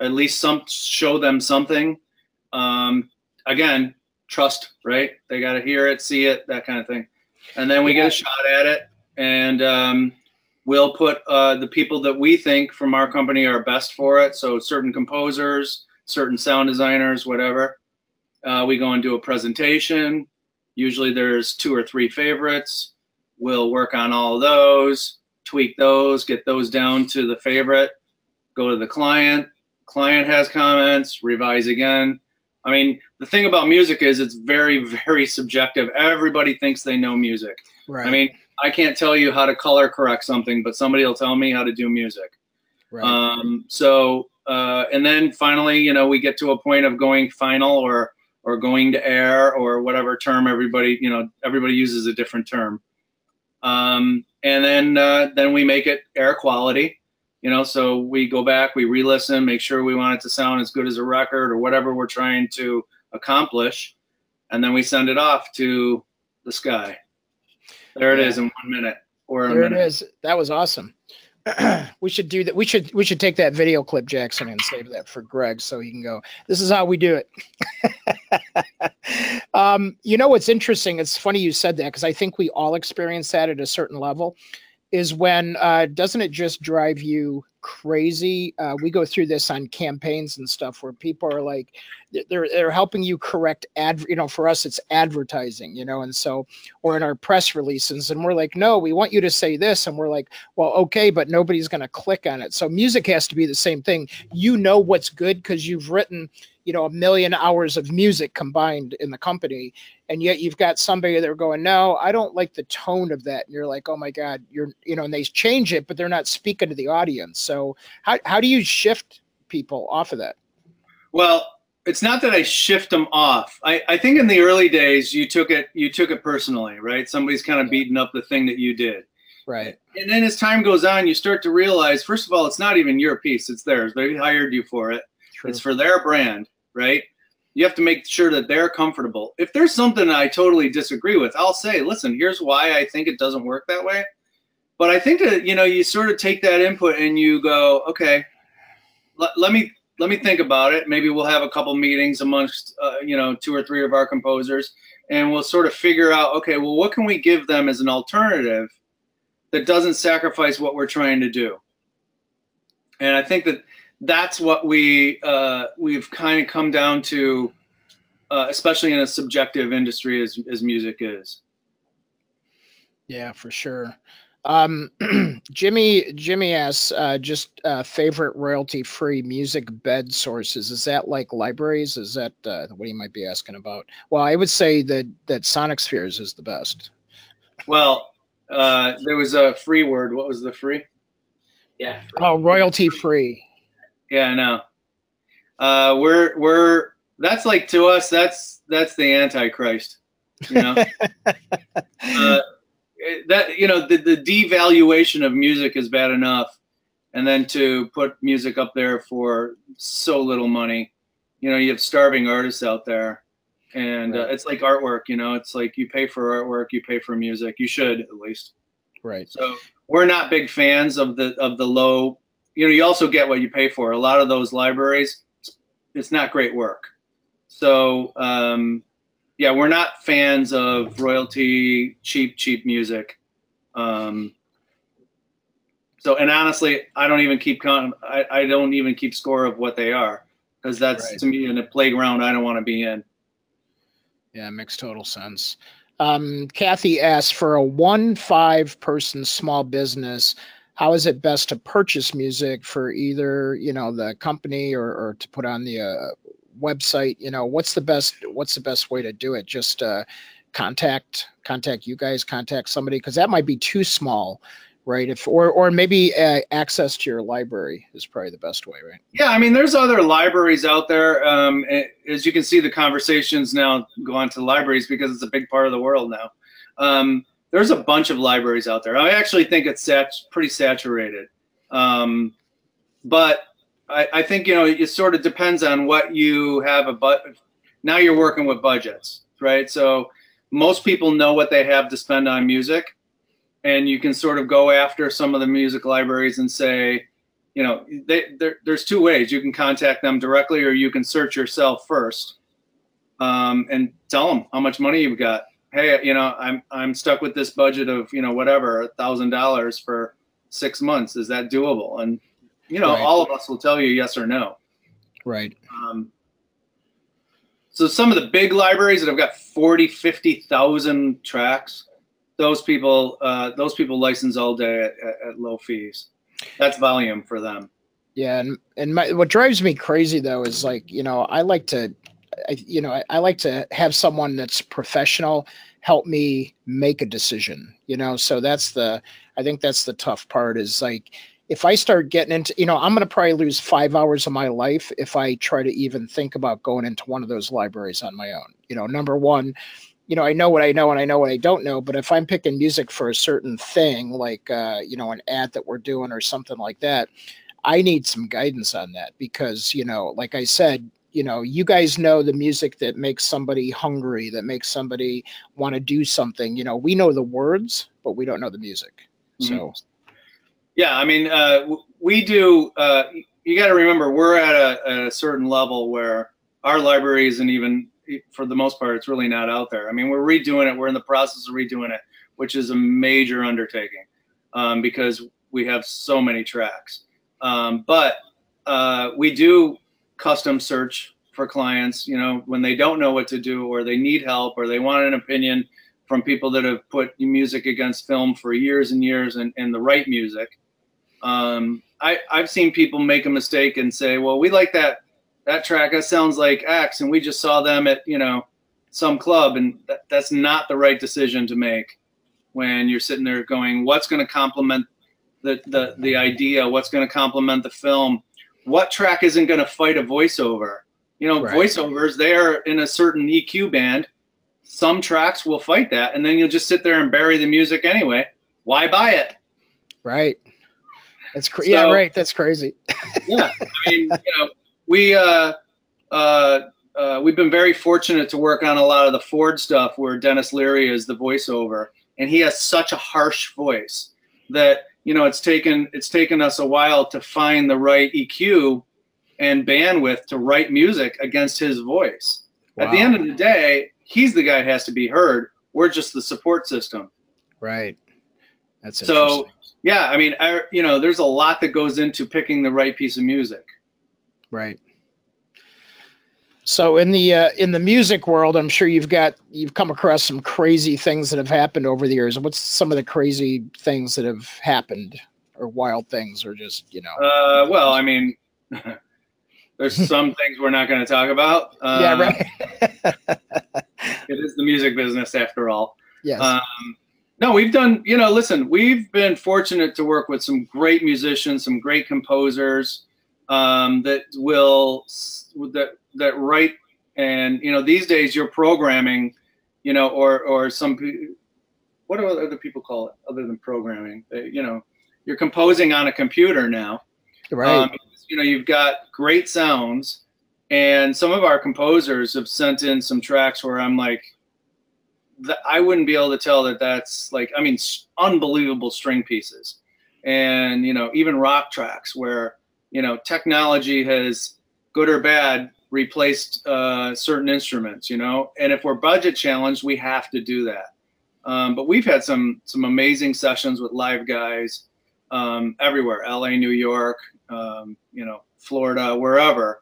at least some show them something. Um, again, trust, right? They got to hear it, see it, that kind of thing. And then we yeah. get a shot at it, and um, we'll put uh, the people that we think from our company are best for it. So certain composers, certain sound designers, whatever. Uh, we go and do a presentation. Usually there's two or three favorites. We'll work on all those, tweak those, get those down to the favorite, go to the client. Client has comments, revise again I mean, the thing about music is it's very, very subjective. Everybody thinks they know music. Right. I mean, I can't tell you how to color correct something, but somebody will tell me how to do music. Right. Um, so, uh, and then finally, you know, we get to a point of going final or or going to air or whatever term everybody, you know, everybody uses a different term. Um, and then uh, then we make it air quality you know so we go back we re-listen make sure we want it to sound as good as a record or whatever we're trying to accomplish and then we send it off to the sky. There it yeah. is in one minute or there minute. it is. That was awesome. We should do that. We should we should take that video clip jackson and save that for greg so he can go. This is how we do it. Um, you know what's interesting? It's funny you said that because i think we all experience that at a certain level is when uh, doesn't it just drive you crazy? Uh, we go through this on campaigns and stuff where people are like, they're they're helping you correct ad. You know, for us it's advertising. You know, and so or in our press releases, and we're like, no, we want you to say this, and we're like, well, okay, but nobody's going to click on it. So music has to be the same thing. You know what's good because you've written you know a million hours of music combined in the company and yet you've got somebody that are going no i don't like the tone of that. And you're like oh my god you're you know and they change it but they're not speaking to the audience. So how, how do you shift people off of that? Well it's not that i shift them off. I, I think in the early days you took it you took it personally right? Somebody's kind of yeah. beating up the thing that you did. Right. And then as time goes on you start to realize first of all it's not even your piece it's theirs. They hired you for it. True. it's for their brand right? You have to make sure that they're comfortable. If there's something I totally disagree with, I'll say, listen, here's why I think it doesn't work that way. But I think that you know you sort of take that input and you go, okay, let, let me let me think about it. Maybe we'll have a couple meetings amongst uh, you know two or three of our composers, and we'll sort of figure out, okay, well, what can we give them as an alternative that doesn't sacrifice what we're trying to do? And I think that that's what we uh, we've kind of come down to, uh, especially in a subjective industry as as music is. Yeah, for sure. Um, Jimmy Jimmy asks uh, just uh, favorite royalty free music bed sources. Is that like libraries? Is that uh, what you might be asking about? Well, I would say that that Sonic Spheres is the best. Well, uh, there was a free word. What was the free? Yeah. Oh, royalty free. Yeah, I know. Uh, we're we're that's like to us that's that's the antichrist. You know, uh, that you know the the devaluation of music is bad enough, and then to put music up there for so little money, you know, you have starving artists out there, and uh, it's like artwork. You know, it's like you pay for artwork, you pay for music. You should at least. Right. So we're not big fans of the of the low. You know, you also get what you pay for. A lot of those libraries, it's not great work. So um, yeah, we're not fans of royalty cheap cheap music. Um, so and honestly, I don't even keep con- I, I don't even keep score of what they are because that's Right. to me in a playground I don't want to be in. Yeah, it makes total sense. Um, Kathy asked for a one five person small business. How is it best to purchase music for either you know the company or, or to put on the uh, website? You know, what's the best what's the best way to do it? Just uh, contact contact you guys, contact somebody because that might be too small, right? If or or maybe uh, access to your library is probably the best way, right? Yeah, I mean, there's other libraries out there. Um, as you can see, the conversations now go on to libraries because it's a big part of the world now. Um, there's a bunch of libraries out there. I actually think it's sat- pretty saturated. Um, but I, I think, you know, it sort of depends on what you have a but now you're working with budgets, right? So most people know what they have to spend on music and you can sort of go after some of the music libraries and say, you know, they, there's two ways. You can contact them directly, or you can search yourself first, um, and tell them how much money you've got. Hey, you know, I'm I'm stuck with this budget of you know whatever a thousand dollars for six months. Is that doable? And you know, Right. all of us will tell you yes or no. Right. Um, so some of the big libraries that have got 40, 50,000 tracks, those people, uh, those people license all day at, at, at low fees. That's volume for them. Yeah, and and my, what drives me crazy though is like you know I like to, I, you know I, I like to have someone that's professional help me make a decision. You know, so that's the I think that's the tough part is like if I start getting into you know I'm going to probably lose five hours of my life if I try to even think about going into one of those libraries on my own. You know, number one. You know, I know what I know and I know what I don't know. But if I'm picking music for a certain thing, like uh, you know, an ad that we're doing or something like that, I need some guidance on that because, you know, like I said, you know, you guys know the music that makes somebody hungry, that makes somebody want to do something. You know, we know the words, but we don't know the music. So, Yeah, I mean, uh, we do. Uh, you got to remember, we're at a, a certain level where our library isn't even, for the most part, it's really not out there. I mean, we're redoing it. We're in the process of redoing it, which is a major undertaking um, because we have so many tracks. Um, but uh, we do custom search for clients. You know, when they don't know what to do, or they need help, or they want an opinion from people that have put music against film for years and years and, and the right music. Um, I, I've seen people make a mistake and say, well, we like that, that track. That sounds like X. And we just saw them at, you know, some club. And that, that's not the right decision to make when you're sitting there going, what's going to complement the, the, the idea? What's going to complement the film? What track isn't going to fight a voiceover? You know, Right. voiceovers, they are in a certain EQ band some tracks will fight that and then you'll just sit there and bury the music anyway why buy it right. That's crazy. yeah, right. That's crazy. yeah i mean you know we uh uh uh, we've been very fortunate to work on a lot of the Ford stuff where Denis Leary is the voiceover, and he has such a harsh voice that you know it's taken it's taken us a while to find the right EQ and bandwidth to write music against his voice. At the end of the day, he's the guy that has to be heard. We're just the support system. Right. That's So- Yeah, I mean, I, you know, there's a lot that goes into picking the right piece of music. Right. So in the uh, in the music world, I'm sure you've got you've come across some crazy things that have happened over the years. What's some of the crazy things that have happened, or wild things, or just you know? Uh, well, I mean, there's some things we're not going to talk about. Uh, yeah, right. It is the music business after all. yes. Um, No, we've done, you know, listen, we've been fortunate to work with some great musicians, some great composers um, that will, that, that write. And, you know, these days you're programming, you know, or, or some, what do other people call it other than programming? Uh, you know, you're composing on a computer now. Right. Um, you know, you've got great sounds. And some of our composers have sent in some tracks where I'm like, I wouldn't be able to tell that that's like, I mean, unbelievable string pieces, and you know, even rock tracks where you know technology has, good or bad, replaced uh, certain instruments. You know, and if we're budget challenged, we have to do that. Um, but we've had some some amazing sessions with live guys um, everywhere, L.A., New York, um, you know, Florida, wherever.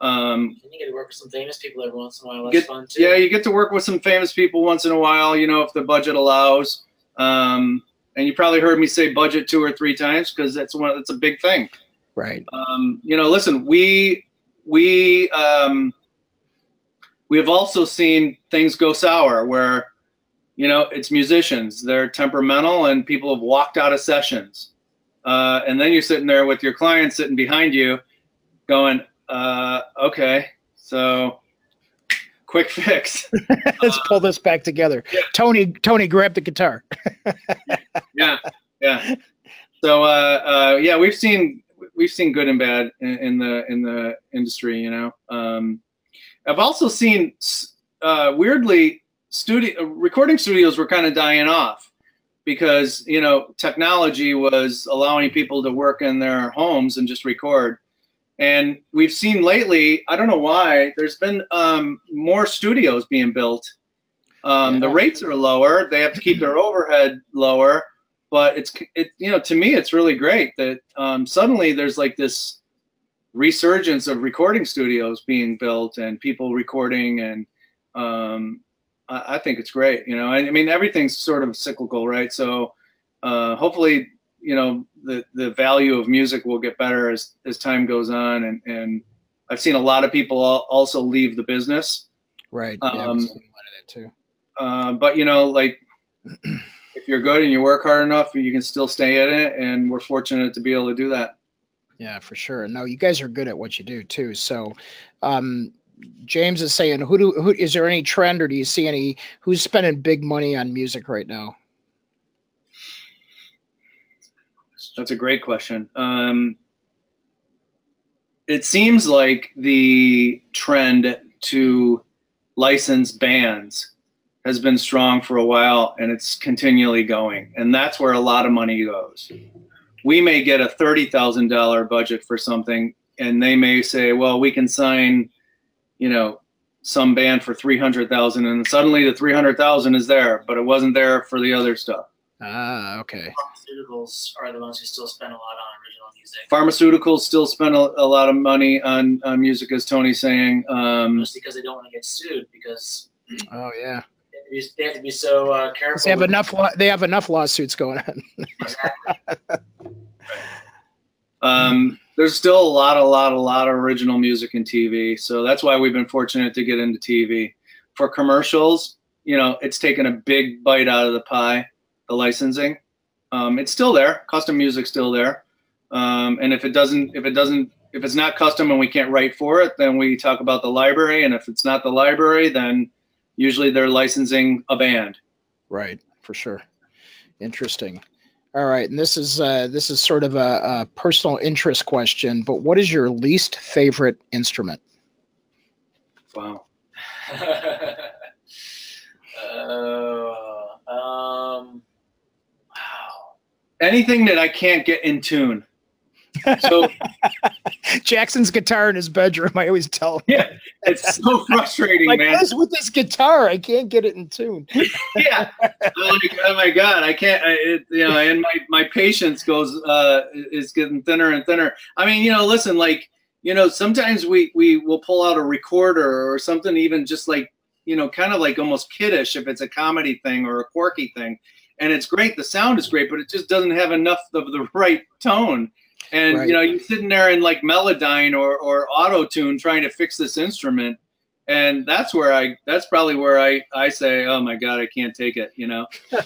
Um, you get to work with some famous people every once in a while. That's get, fun too. Yeah, you get to work with some famous people once in a while. You know, if the budget allows. Um, and you probably heard me say budget two or three times because that's one. That's a big thing. Right. Um, you know, listen, we we um, we have also seen things go sour where you know it's musicians they're temperamental and people have walked out of sessions uh, and then you're sitting there with your client sitting behind you going uh, okay, so quick fix. Let's uh, pull this back together. Yeah. Tony, Tony, grab the guitar. yeah, yeah. So uh, uh, yeah, we've seen we've seen good and bad in, in the in the industry. You know, um, I've also seen uh, weirdly studio recording studios were kind of dying off because you know technology was allowing people to work in their homes and just record and we've seen lately, I don't know why, there's been um, more studios being built. Um, yeah. The rates are lower. They have to keep their overhead lower, but it's it you know to me it's really great that um, suddenly there's like this resurgence of recording studios being built and people recording and um, I, I, think it's great. You know, I, I, mean everything's sort of cyclical, right? So uh, hopefully you know the the value of music will get better as as time goes on and and I've seen a lot of people also leave the business. Right. Yeah, um, of that too. Uh, but you know, like if you're good and you work hard enough, you can still stay in it, and we're fortunate to be able to do that. Yeah, for sure. No, you guys are good at what you do too. So, um, James is saying, who do who is there any trend, or do you see any who's spending big money on music right now? That's a great question. Um, it seems like the trend to license bands has been strong for a while and it's continually going. And that's where a lot of money goes. We may get a $30,000 budget for something and they may say, well, we can sign, you know, some band for 300,000 and suddenly the 300,000 is there, but it wasn't there for the other stuff. Ah, okay. Pharmaceuticals are the ones who still spend a lot on original music. Pharmaceuticals still spend a, a lot of money on, on music, as Tony's saying. Um, Just because they don't want to get sued, because oh yeah, they have to be, they have to be so uh, careful. They have enough. they have enough lawsuits going on. um, there's still a lot, a lot, a lot of original music in TV, so that's why we've been fortunate to get into TV. For commercials, you know, it's taken a big bite out of the pie the licensing. Um, it's still there. Custom music's still there. Um, and if it doesn't, if it doesn't, if it's not custom and we can't write for it, then we talk about the library. And if it's not the library, then usually they're licensing a band. Right, for sure. Interesting. All right, and this is uh, this is sort of a, a personal interest question, but what is your least favorite instrument? Wow. uh, um, anything that I can't get in tune. So Jackson's guitar in his bedroom. I always tell him. Yeah, it's so frustrating, like, man. with this guitar, I can't get it in tune. yeah, like, oh my god, I can't. I, it, you know, and my my patience goes uh is getting thinner and thinner. I mean, you know, listen, like you know, sometimes we we will pull out a recorder or something, even just like you know, kind of like almost kiddish if it's a comedy thing or a quirky thing and it's great. The sound is great, but it just doesn't have enough of the right tone. And right. you know, you're sitting there in like Melodyne or or Auto Tune trying to fix this instrument, and that's where I that's probably where I I say, oh my god, I can't take it, you know.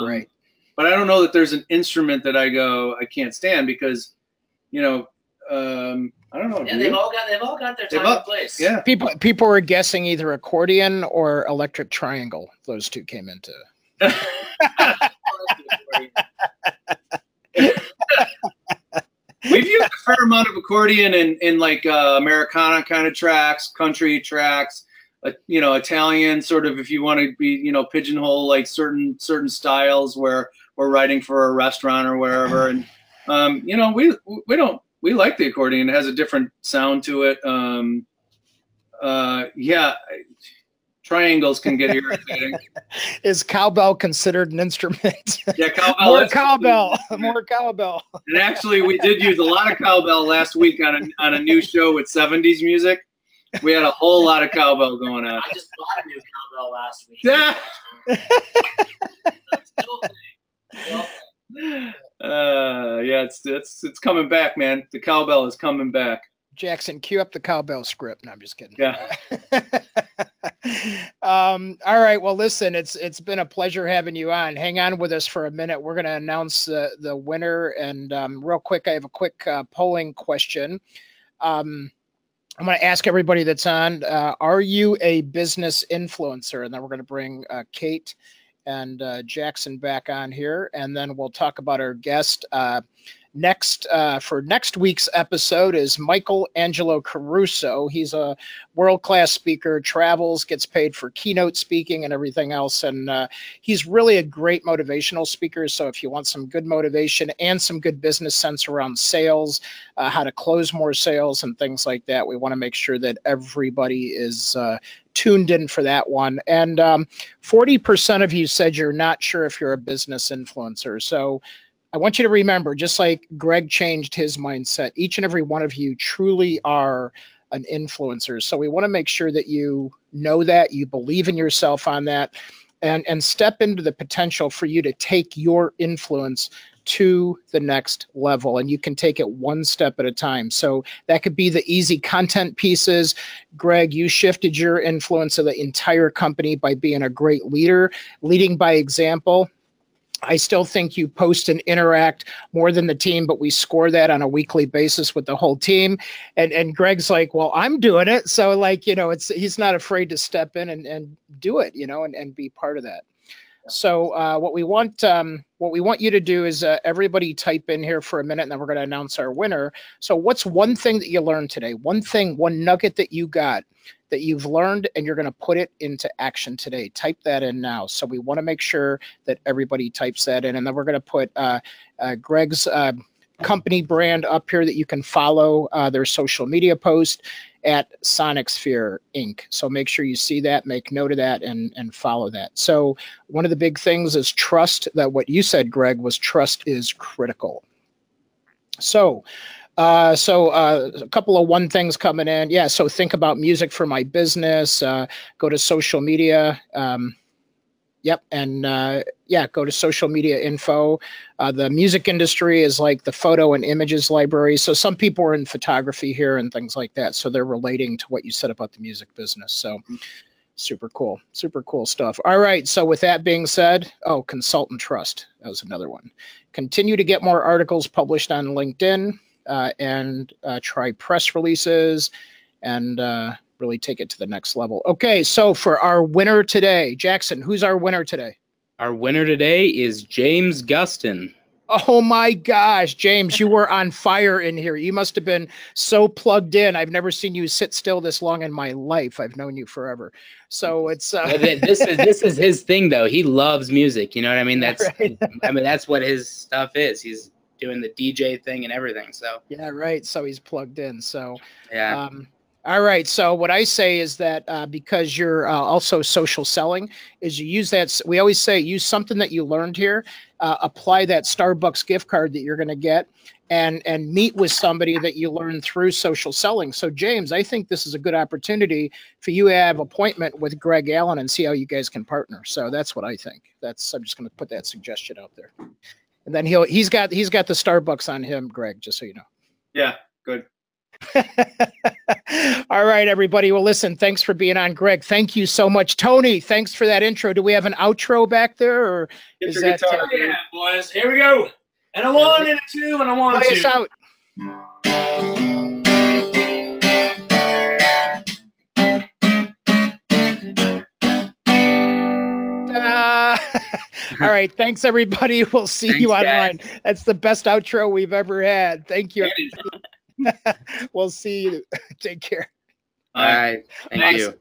Um, right. But I don't know that there's an instrument that I go I can't stand because, you know, um, I don't know. Yeah, they've all got they've all got their time all- and place. yeah. People people were guessing either accordion or electric triangle. Those two came into. We've used a fair amount of accordion in, in like uh, Americana kind of tracks, country tracks, uh, you know, Italian sort of if you want to be, you know, pigeonhole like certain certain styles where we're writing for a restaurant or wherever. And um, you know, we we don't we like the accordion. It has a different sound to it. Um, uh, yeah, triangles can get irritating. Is cowbell considered an instrument? Yeah, cowbell. more cowbell. More cowbell. And actually, we did use a lot of cowbell last week on a, on a new show with 70s music. We had a whole lot of cowbell going on. I just bought a new cowbell last week. Yeah. Still thing. Still thing. Uh, yeah, it's it's it's coming back, man. The cowbell is coming back. Jackson, cue up the cowbell script. No, I'm just kidding. Yeah. um, all right. Well, listen, it's it's been a pleasure having you on. Hang on with us for a minute. We're going to announce the the winner, and um, real quick, I have a quick uh, polling question. Um, I'm going to ask everybody that's on: uh, Are you a business influencer? And then we're going to bring uh, Kate and uh, Jackson back on here, and then we'll talk about our guest. Next uh, for next week's episode is Michael Angelo Caruso. He's a world class speaker, travels, gets paid for keynote speaking and everything else, and uh, he's really a great motivational speaker. So if you want some good motivation and some good business sense around sales, uh, how to close more sales, and things like that, we want to make sure that everybody is. Uh, tuned in for that one and um, 40% of you said you're not sure if you're a business influencer so I want you to remember, just like Greg changed his mindset, each and every one of you truly are an influencer. So we want to make sure that you know that, you believe in yourself on that, and, and step into the potential for you to take your influence to the next level. And you can take it one step at a time. So that could be the easy content pieces. Greg, you shifted your influence of the entire company by being a great leader, leading by example. I still think you post and interact more than the team, but we score that on a weekly basis with the whole team. And and Greg's like, well, I'm doing it. So like, you know, it's he's not afraid to step in and, and do it, you know, and, and be part of that. So uh, what we want um, what we want you to do is uh, everybody type in here for a minute, and then we're going to announce our winner. So what's one thing that you learned today? One thing, one nugget that you got that you've learned, and you're going to put it into action today. Type that in now. So we want to make sure that everybody types that in, and then we're going to put uh, uh, Greg's. Uh, company brand up here that you can follow uh, their social media post at Sonic Sphere Inc. So make sure you see that, make note of that, and and follow that. So one of the big things is trust. That what you said, Greg, was trust is critical. So. Uh, so uh, a couple of one things coming in. Yeah. So think about music for my business. Uh, go to social media. Um, Yep, and uh, yeah, go to social media info. Uh, the music industry is like the photo and images library. So some people are in photography here and things like that. So they're relating to what you said about the music business. So super cool, super cool stuff. All right. So with that being said, oh, consultant trust. That was another one. Continue to get more articles published on LinkedIn uh, and uh, try press releases and uh, really take it to the next level. Okay, so for our winner today, Jackson, who's our winner today? Our winner today is James Gustin. Oh my gosh, James, you were on fire in here. You must have been so plugged in. I've never seen you sit still this long in my life. I've known you forever. So it's uh, this is this is his thing though. He loves music. You know what I mean? That's Right. I mean that's what his stuff is. He's doing the DJ thing and everything. So yeah, right. So he's plugged in. So yeah. Um, all right. So what I say is that uh, because you're uh, also social selling, is you use that. We always say use something that you learned here. Uh, apply that Starbucks gift card that you're going to get, and and meet with somebody that you learned through social selling. So James, I think this is a good opportunity for you to have appointment with Greg Allen and see how you guys can partner. So that's what I think. That's I'm just going to put that suggestion out there. And then he'll he's got he's got the Starbucks on him, Greg. Just so you know. Yeah, good. All right, everybody. Well, listen, thanks for being on, Greg. Thank you so much. Tony, thanks for that intro. Do we have an outro back there or Get is your that guitar, uh. Yeah, boys. Here we go. And a one and a two and a one play us two. out? All right, thanks everybody. We'll see you Thanks, online. That's the best outro we've ever had. Thank you. we'll see you. Take care. All right. Thank Thanks. you.